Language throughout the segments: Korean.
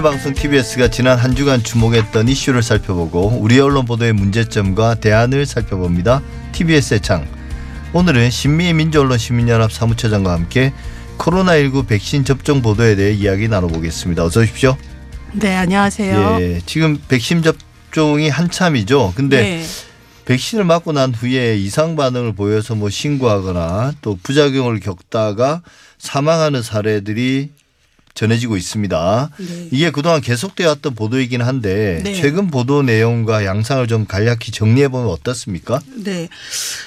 한일 방송 TBS가 지난 한 주간 주목했던 이슈를 살펴보고 우리 언론 보도의 문제점과 대안을 살펴봅니다. TBS의 창. 오늘은 신미의 민주언론 시민연합 사무처장과 함께 코로나19 백신 접종 보도에 대해 이야기 나눠보겠습니다. 어서 오십시오. 네, 안녕하세요. 예, 지금 백신 접종이 한참이죠. 근데 네. 백신을 맞고 난 후에 이상 반응을 보여서 뭐 신고하거나 또 부작용을 겪다가 사망하는 사례들이 전해지고 있습니다. 네. 이게 그동안 계속되어 왔던 보도이긴 한데 네. 최근 보도 내용과 양상을 좀 간략히 정리해 보면 어떻습니까? 네.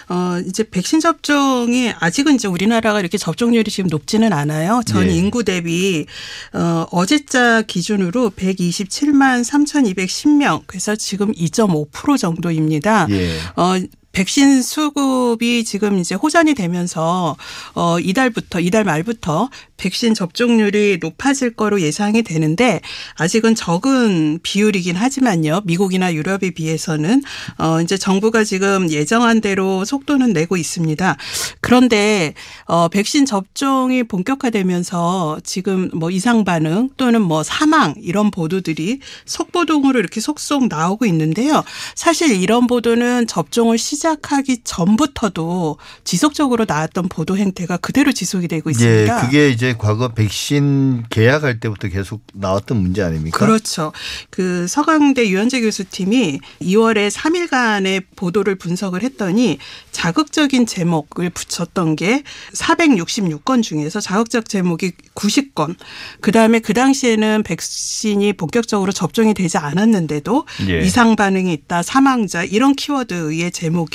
어, 이제 백신 접종이 아직은 이제 우리나라가 이렇게 접종률이 지금 높지는 않아요. 전 예. 인구 대비 어, 어제자 기준으로 127만 3,210명. 그래서 지금 2.5% 정도입니다. 예. 어, 백신 수급이 지금 이제 호전이 되면서 어 이달부터 이달 말부터 백신 접종률이 높아질 거로 예상이 되는데 아직은 적은 비율이긴 하지만요. 미국이나 유럽에 비해서는 어 이제 정부가 지금 예정한 대로 속도는 내고 있습니다. 그런데 어 백신 접종이 본격화되면서 지금 뭐 이상 반응 또는 뭐 사망 이런 보도들이 속보동으로 이렇게 속속 나오고 있는데요. 사실 이런 보도는 접종을 시작 하기 전부터도 지속적으로 나왔던 보도 행태가 그대로 지속이 되고 예, 있습니다. 그게 이제 과거 백신 계약할 때부터 계속 나왔던 문제 아닙니까? 그렇죠. 그 서강대 유현재 교수팀이 2월에 3일간의 보도를 분석을 했더니 자극적인 제목을 붙였던 게 466건 중에서 자극적 제목이 90건. 그다음에 그 당시에는 백신이 본격적으로 접종이 되지 않았는데도 예. 이상 반응이 있다, 사망자 이런 키워드의 제목이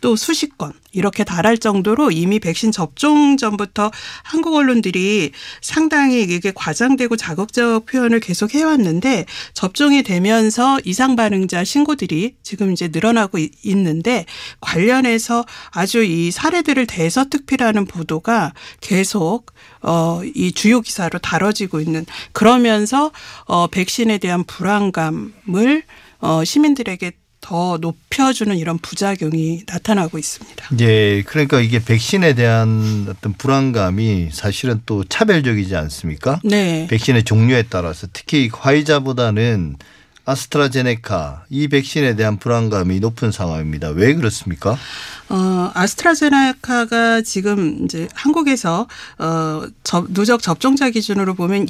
또 수십 건 이렇게 달할 정도로 이미 백신 접종 전부터 한국 언론들이 상당히 이게 과장되고 자극적 표현을 계속 해왔는데 접종이 되면서 이상 반응자 신고들이 지금 이제 늘어나고 이- 있는데 관련해서 아주 이 사례들을 대서특필하는 보도가 계속 어, 이 주요 기사로 다뤄지고 있는 그러면서 어, 백신에 대한 불안감을 어, 시민들에게 더 높여주는 이런 부작용이 나타나고 있습니다. 예, 그러니까 이게 백신에 대한 어떤 불안감이 사실은 또 차별적이지 않습니까? 네. 백신의 종류에 따라서 특히 화이자보다는 아스트라제네카 이 백신에 대한 불안감이 높은 상황입니다. 왜 그렇습니까? 어, 아스트라제네카가 지금 이제 한국에서 어, 접, 누적 접종자 기준으로 보면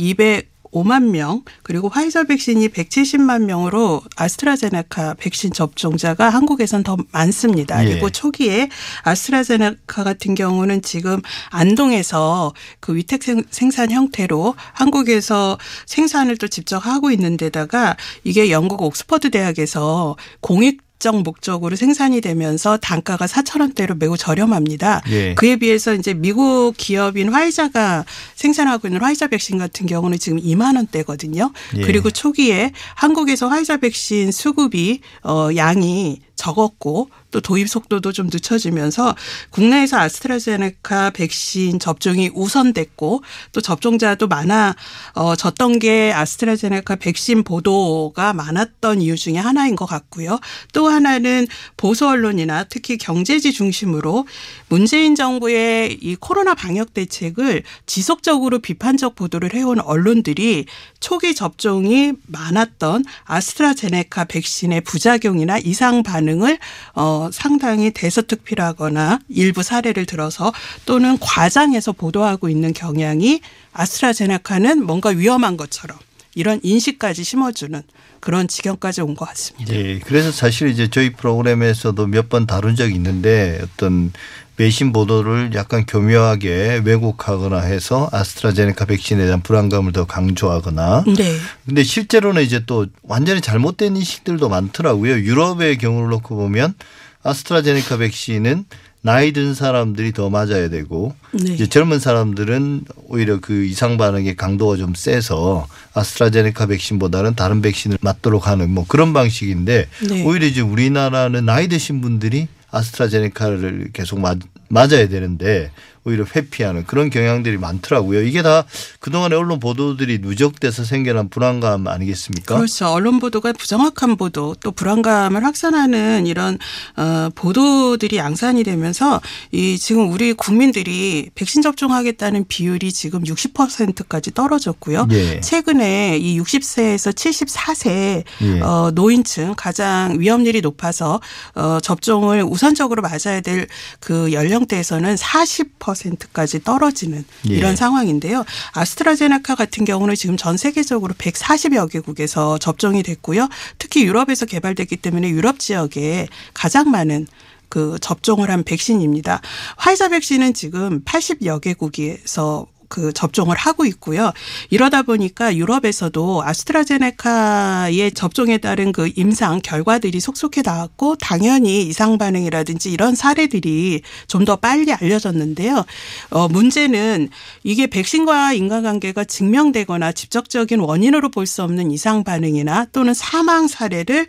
205만 명 그리고 화이자 백신이 170만 명으로 아스트라제네카 백신 접종자가 한국에선 더 많습니다. 예. 그리고 초기에 아스트라제네카 같은 경우는 지금 안동에서 그 위탁 생- 생산 형태로 한국에서 생산을 또 직접 하고 있는 데다가 이게 영국 옥스퍼드 대학에서 공익 적 목적으로 생산이 되면서 단가가 4천 원대로 매우 저렴합니다. 예. 그에 비해서 이제 미국 기업인 화이자가 생산하고 있는 화이자 백신 같은 경우는 지금 2만 원대거든요. 예. 그리고 초기에 한국에서 화이자 백신 수급이 어 양이 적었고 또 도입 속도도 좀 늦춰지면서 국내에서 아스트라제네카 백신 접종이 우선됐고 또 접종자도 많아졌던 게 아스트라제네카 백신 보도가 많았던 이유 중에 하나인 것 같고요. 또 하나는 보수 언론이나 특히 경제지 중심으로 문재인 정부의 이 코로나 방역 대책을 지속적으로 비판적 보도를 해온 언론들이 초기 접종이 많았던 아스트라제네카 백신의 부작용이나 이상 반응 을 어 상당히 대서특필하거나 일부 사례를 들어서 또는 과장해서 보도하고 있는 경향이 아스트라제네카는 뭔가 위험한 것처럼 이런 인식까지 심어주는 그런 지경까지 온 것 같습니다. 예, 그래서 사실 이제 저희 프로그램에서도 몇 번 다룬 적이 있는데 어떤 외신 보도를 약간 교묘하게 왜곡하거나 해서 아스트라제네카 백신에 대한 불안감을 더 강조하거나 네. 근데 실제로는 이제 또 완전히 잘못된 인식들도 많더라고요. 유럽의 경우를 놓고 보면 아스트라제네카 백신은 나이 든 사람들이 더 맞아야 되고 네. 이제 젊은 사람들은 오히려 그 이상 반응의 강도가 좀 세서 아스트라제네카 백신보다는 다른 백신을 맞도록 하는 뭐 그런 방식인데 네. 오히려 이제 우리나라는 나이 드신 분들이 아스트라제네카를 계속 맞, 맞아야 되는데 오히려 회피하는 그런 경향들이 많더라고요. 이게 다 그동안의 언론 보도들이 누적돼서 생겨난 불안감 아니겠습니까? 그렇죠. 언론 보도가 부정확한 보도 또 불안감을 확산하는 이런 어, 보도들이 양산이 되면서 이 지금 우리 국민들이 백신 접종하겠다는 비율이 지금 60%까지 떨어졌고요. 예. 최근에 이 60세에서 74세 예. 어, 노인층 가장 위험률이 높아서 어, 접종을 우선적으로 맞아야 될 그 연령대에서는 40% 까지 떨어지는 예. 이런 상황인데요. 아스트라제네카 같은 경우는 지금 전 세계적으로 140여 개국에서 접종이 됐고요. 특히 유럽에서 개발됐기 때문에 유럽 지역에 가장 많은 그 접종을 한 백신입니다. 화이자 백신은 지금 80여 개국에서 그 접종을 하고 있고요. 이러다 보니까 유럽에서도 아스트라제네카의 접종에 따른 그 임상 결과들이 속속히 나왔고 당연히 이상 반응이라든지 이런 사례들이 좀 더 빨리 알려졌는데요. 어 문제는 이게 백신과 인과관계가 증명되거나 직접적인 원인으로 볼 수 없는 이상 반응이나 또는 사망 사례를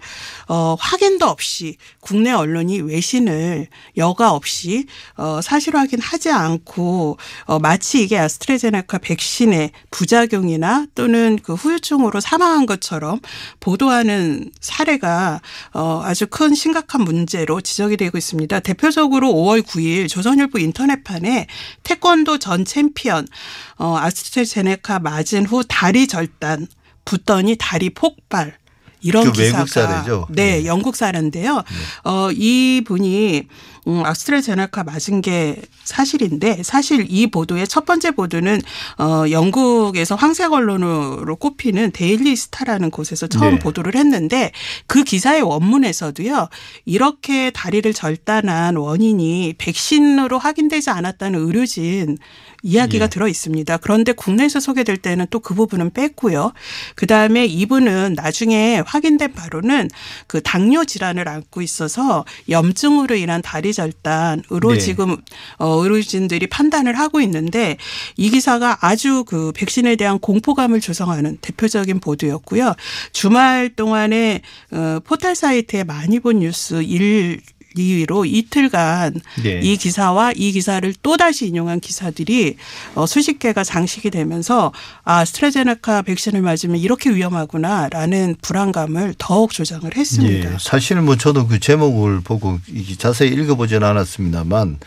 어 확인도 없이 국내 언론이 외신을 여과 없이 어 사실 확인하지 않고 어 마치 이게 아스트라 제네카 백신의 부작용이나 또는 그 후유증으로 사망한 것처럼 보도하는 사례가 어 아주 큰 심각한 문제로 지적이 되고 있습니다. 대표적으로 5월 9일 조선일보 인터넷판에 태권도 전 챔피언 어 아스트라제네카 맞은 후 다리 절단 붓더니 다리 폭발 이런 그 외국 기사가 사례죠? 네, 네. 영국 사례인데요. 어, 이 분이 음, 아스트라제네카 맞은 게 사실인데 사실 이 보도의 첫 번째 보도는 어, 영국에서 황색 언론으로 꼽히는 데일리 스타라는 곳에서 처음 네. 보도를 했는데 그 기사의 원문에서도요. 이렇게 다리를 절단한 원인이 백신으로 확인되지 않았다는 의료진 이야기가 예. 들어 있습니다. 그런데 국내에서 소개될 때는 또 그 부분은 뺐고요. 그 다음에 이분은 나중에 확인된 바로는 그 당뇨 질환을 앓고 있어서 염증으로 인한 다리 절단으로 네. 지금 어, 의료진들이 판단을 하고 있는데 이 기사가 아주 그 백신에 대한 공포감을 조성하는 대표적인 보도였고요. 주말 동안에 어, 포털 사이트에 많이 본 뉴스 일 2위로 이틀간 네. 이 기사와 이 기사를 또다시 인용한 기사들이 어, 수십 개가 장식이 되면서 아, 스트라제네카 백신을 맞으면 이렇게 위험하구나라는 불안감을 더욱 조장을 했습니다. 예, 사실은 뭐 저도 그 제목을 보고 자세히 읽어보지는 않았습니다만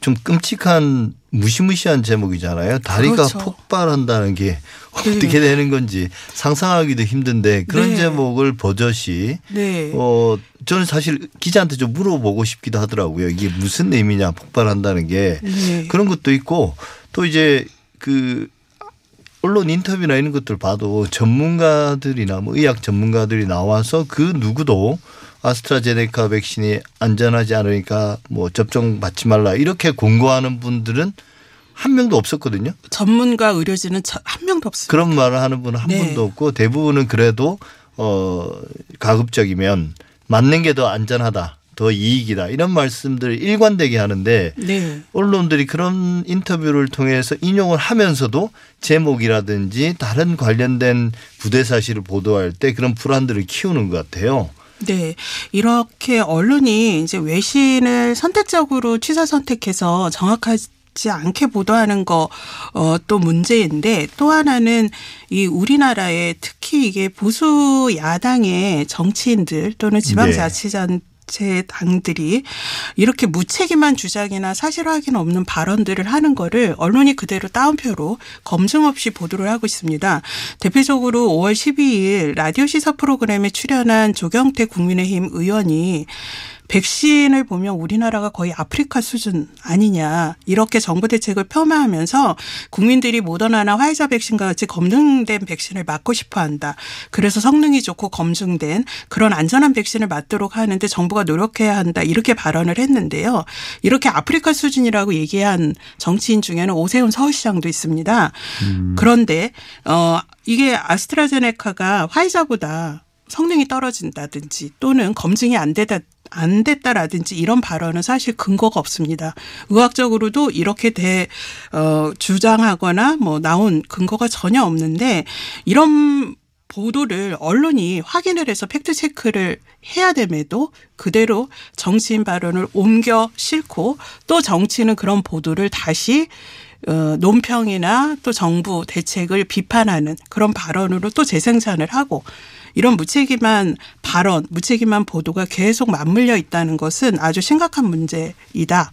좀 끔찍한 무시무시한 제목이잖아요. 다리가 그렇죠. 폭발한다는 게 어떻게 되는 건지 상상하기도 힘든데 그런 네. 제목을 버젓이 네. 어 저는 사실 기자한테 좀 물어보고 싶기도 하더라고요. 이게 무슨 의미냐 폭발한다는 게 네. 그런 것도 있고 또 이제 그 언론 인터뷰나 이런 것들 봐도 전문가들이나 뭐 의학 전문가들이 나와서 그 누구도 아스트라제네카 백신이 안전하지 않으니까 뭐 접종 받지 말라 이렇게 공고하는 분들은 한 명도 없었거든요. 전문가 의료진은 저- 한 명도 없습니다. 그런 말을 하는 분은 한 네. 분도 없고 대부분은 그래도 어 가급적이면 맞는 게 더 안전하다, 더 이익이다 이런 말씀들을 일관되게 하는데 네. 언론들이 그런 인터뷰를 통해서 인용을 하면서도 제목이라든지 다른 관련된 부대 사실을 보도할 때 그런 불안들을 키우는 것 같아요. 네. 이렇게 언론이 이제 외신을 선택적으로 취사 선택해서 정확하지 않게 보도하는 거, 어, 또 문제인데 또 하나는 이 우리나라에 특히 이게 보수 야당의 정치인들 또는 지방자치단 제 당들이 이렇게 무책임한 주장이나 사실 확인 없는 발언들을 하는 거를 언론이 그대로 따옴표로 검증 없이 보도를 하고 있습니다. 대표적으로 5월 12일 라디오 시사 프로그램에 출연한 조경태 국민의힘 의원이 백신을 보면 우리나라가 거의 아프리카 수준 아니냐 이렇게 정부 대책을 폄하하면서 국민들이 모더나나 화이자 백신과 같이 검증된 백신을 맞고 싶어한다. 그래서 성능이 좋고 검증된 그런 안전한 백신을 맞도록 하는데 정부가 노력해야 한다 이렇게 발언을 했는데요. 이렇게 아프리카 수준이라고 얘기한 정치인 중에는 오세훈 서울시장도 있습니다. 그런데 어 이게 아스트라제네카가 화이자보다 성능이 떨어진다든지 또는 검증이 안 되다 안 됐다라든지 이런 발언은 사실 근거가 없습니다. 의학적으로도 이렇게 대, 어, 주장하거나 뭐 나온 근거가 전혀 없는데 이런 보도를 언론이 확인을 해서 팩트 체크를 해야 됨에도 그대로 정치인 발언을 옮겨 싣고 또 정치는 그런 보도를 다시 어, 논평이나 또 정부 대책을 비판하는 그런 발언으로 또 재생산을 하고 이런 무책임한 발언, 무책임한 보도가 계속 맞물려 있다는 것은 아주 심각한 문제이다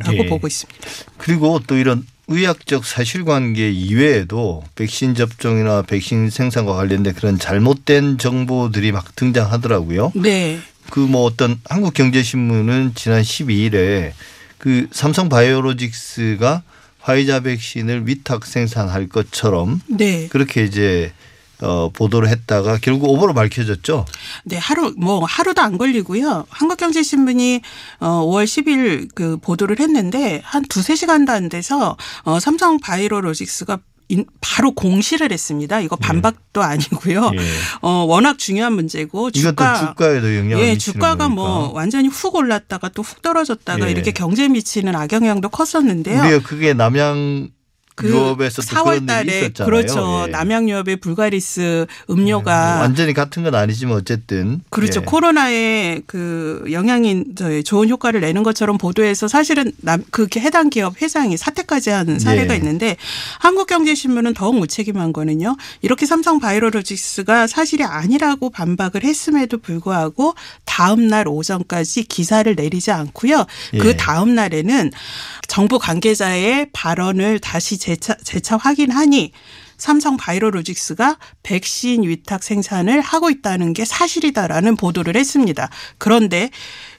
라고 예. 보고 있습니다. 그리고 또 이런 의학적 사실관계 이외에도 백신 접종이나 백신 생산과 관련된 그런 잘못된 정보들이 막 등장하더라고요. 네. 그 뭐 어떤 한국경제신문은 지난 12일에 그 삼성 바이오로직스가 화이자 백신을 위탁 생산할 것처럼 네. 그렇게 이제 어 보도를 했다가 결국 오보로 밝혀졌죠. 네, 하루 뭐 하루도 안 걸리고요. 한국경제신문이 어 5월 10일 그 보도를 했는데 한 두세 시간도 안 돼서 어 삼성 바이오로직스가 인- 바로 공시를 했습니다. 이거 반박도 아니고요. 예. 어 워낙 중요한 문제고 주가 주가에도 영향을 예, 주가가 거니까. 뭐 완전히 훅 올랐다가 또 훅 떨어졌다가 예. 이렇게 경제에 미치는 악영향도 컸었는데요. 우리가 그게 남양 그 유업에서 또 그런 4월 일이 달에 있었잖아요. 그렇죠. 예. 남양유업의 불가리스 뭐 음료가 완전히 같은 건 아니지만 어쨌든 그렇죠. 예. 코로나의 그 영향인 저희 좋은 효과를 내는 것처럼 보도해서 사실은 남 그게 해당 기업 회장이 사퇴까지 한 사례가 예. 있는데 한국경제신문은 더욱 무책임한 거는요. 이렇게 삼성 바이오로직스가 사실이 아니라고 반박을 했음에도 불구하고 다음 날 오전까지 기사를 내리지 않고요. 예. 그 다음 날에는 정부 관계자의 발언을 다시 재차 재차 확인하니 삼성 바이오로직스가 백신 위탁 생산을 하고 있다는 게 사실이다라는 보도를 했습니다. 그런데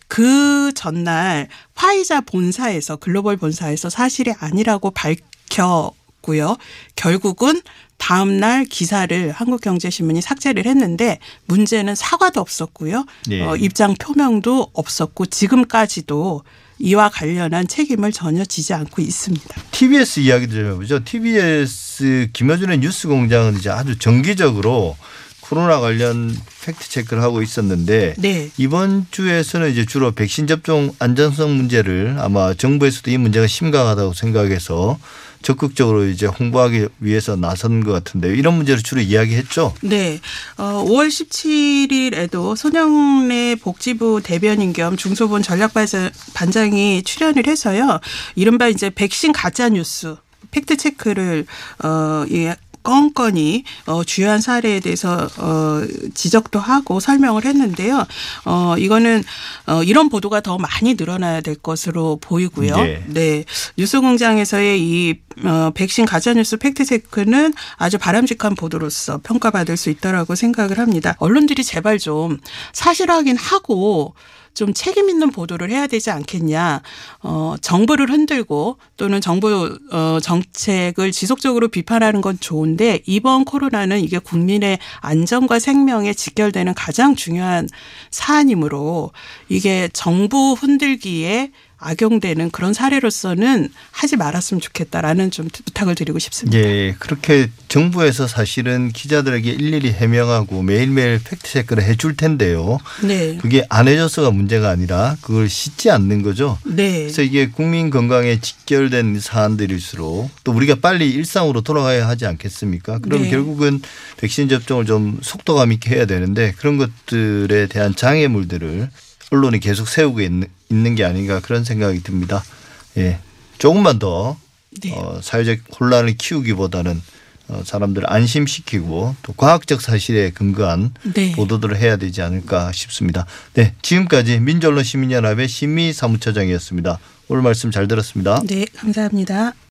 그 전날 화이자 본사에서 글로벌 본사에서 사실이 아니라고 밝혔고요. 결국은 다음 날 기사를 한국경제신문이 삭제를 했는데 문제는 사과도 없었고요. 예. 어, 입장 표명도 없었고 지금까지도 이와 관련한 책임을 전혀 지지 않고 있습니다. TBS 이야기도 좀 해보죠. TBS 김어준의 뉴스 공장은 이제 아주 정기적으로 코로나 관련 팩트 체크를 하고 있었는데 네. 이번 주에서는 이제 주로 백신 접종 안전성 문제를 아마 정부에서도 이 문제가 심각하다고 생각해서 적극적으로 이제 홍보하기 위해서 나선 것 같은데요. 이런 문제를 주로 이야기했죠. 네. 어, 5월 17일에도 손영래 복지부 대변인 겸 중소본 전략반장이 출연을 해서요. 이른바 이제 백신 가짜 뉴스 팩트 체크를 어, 예, 건건이 어, 주요한 사례에 대해서 어, 지적도 하고 설명을 했는데요. 어, 이거는 어, 이런 보도가 더 많이 늘어나야 될 것으로 보이고요. 네. 네. 뉴스공장에서의 이 어, 백신 가짜뉴스 팩트체크는 아주 바람직한 보도로서 평가받을 수 있다라고 생각을 합니다. 언론들이 제발 좀 사실 확인하고 좀 책임 있는 보도를 해야 되지 않겠냐. 어, 정부를 흔들고 또는 정부 어, 정책을 지속적으로 비판하는 건 좋은데 이번 코로나는 이게 국민의 안전과 생명에 직결되는 가장 중요한 사안이므로 이게 정부 흔들기에 악용되는 그런 사례로서는 하지 말았으면 좋겠다라는 좀 부탁을 드리고 싶습니다. 예, 그렇게 정부에서 사실은 기자들에게 일일이 해명하고 매일매일 팩트 체크를 해줄 텐데요. 네. 그게 안 해줘서가 문제가 아니라 그걸 씻지 않는 거죠. 네. 그래서 이게 국민 건강에 직결된 사안들일수록 또 우리가 빨리 일상으로 돌아가야 하지 않겠습니까? 그럼 네. 결국은 백신 접종을 좀 속도감 있게 해야 되는데 그런 것들에 대한 장애물들을 언론이 계속 세우고 있는, 있는 게 아닌가 그런 생각이 듭니다. 예. 조금만 더 네. 어, 사회적 혼란을 키우기보다는 어, 사람들을 안심시키고 또 과학적 사실에 근거한 네. 보도들을 해야 되지 않을까 싶습니다. 네, 지금까지 민주언론 시민연합의 신미 사무처장이었습니다. 오늘 말씀 잘 들었습니다. 네, 감사합니다.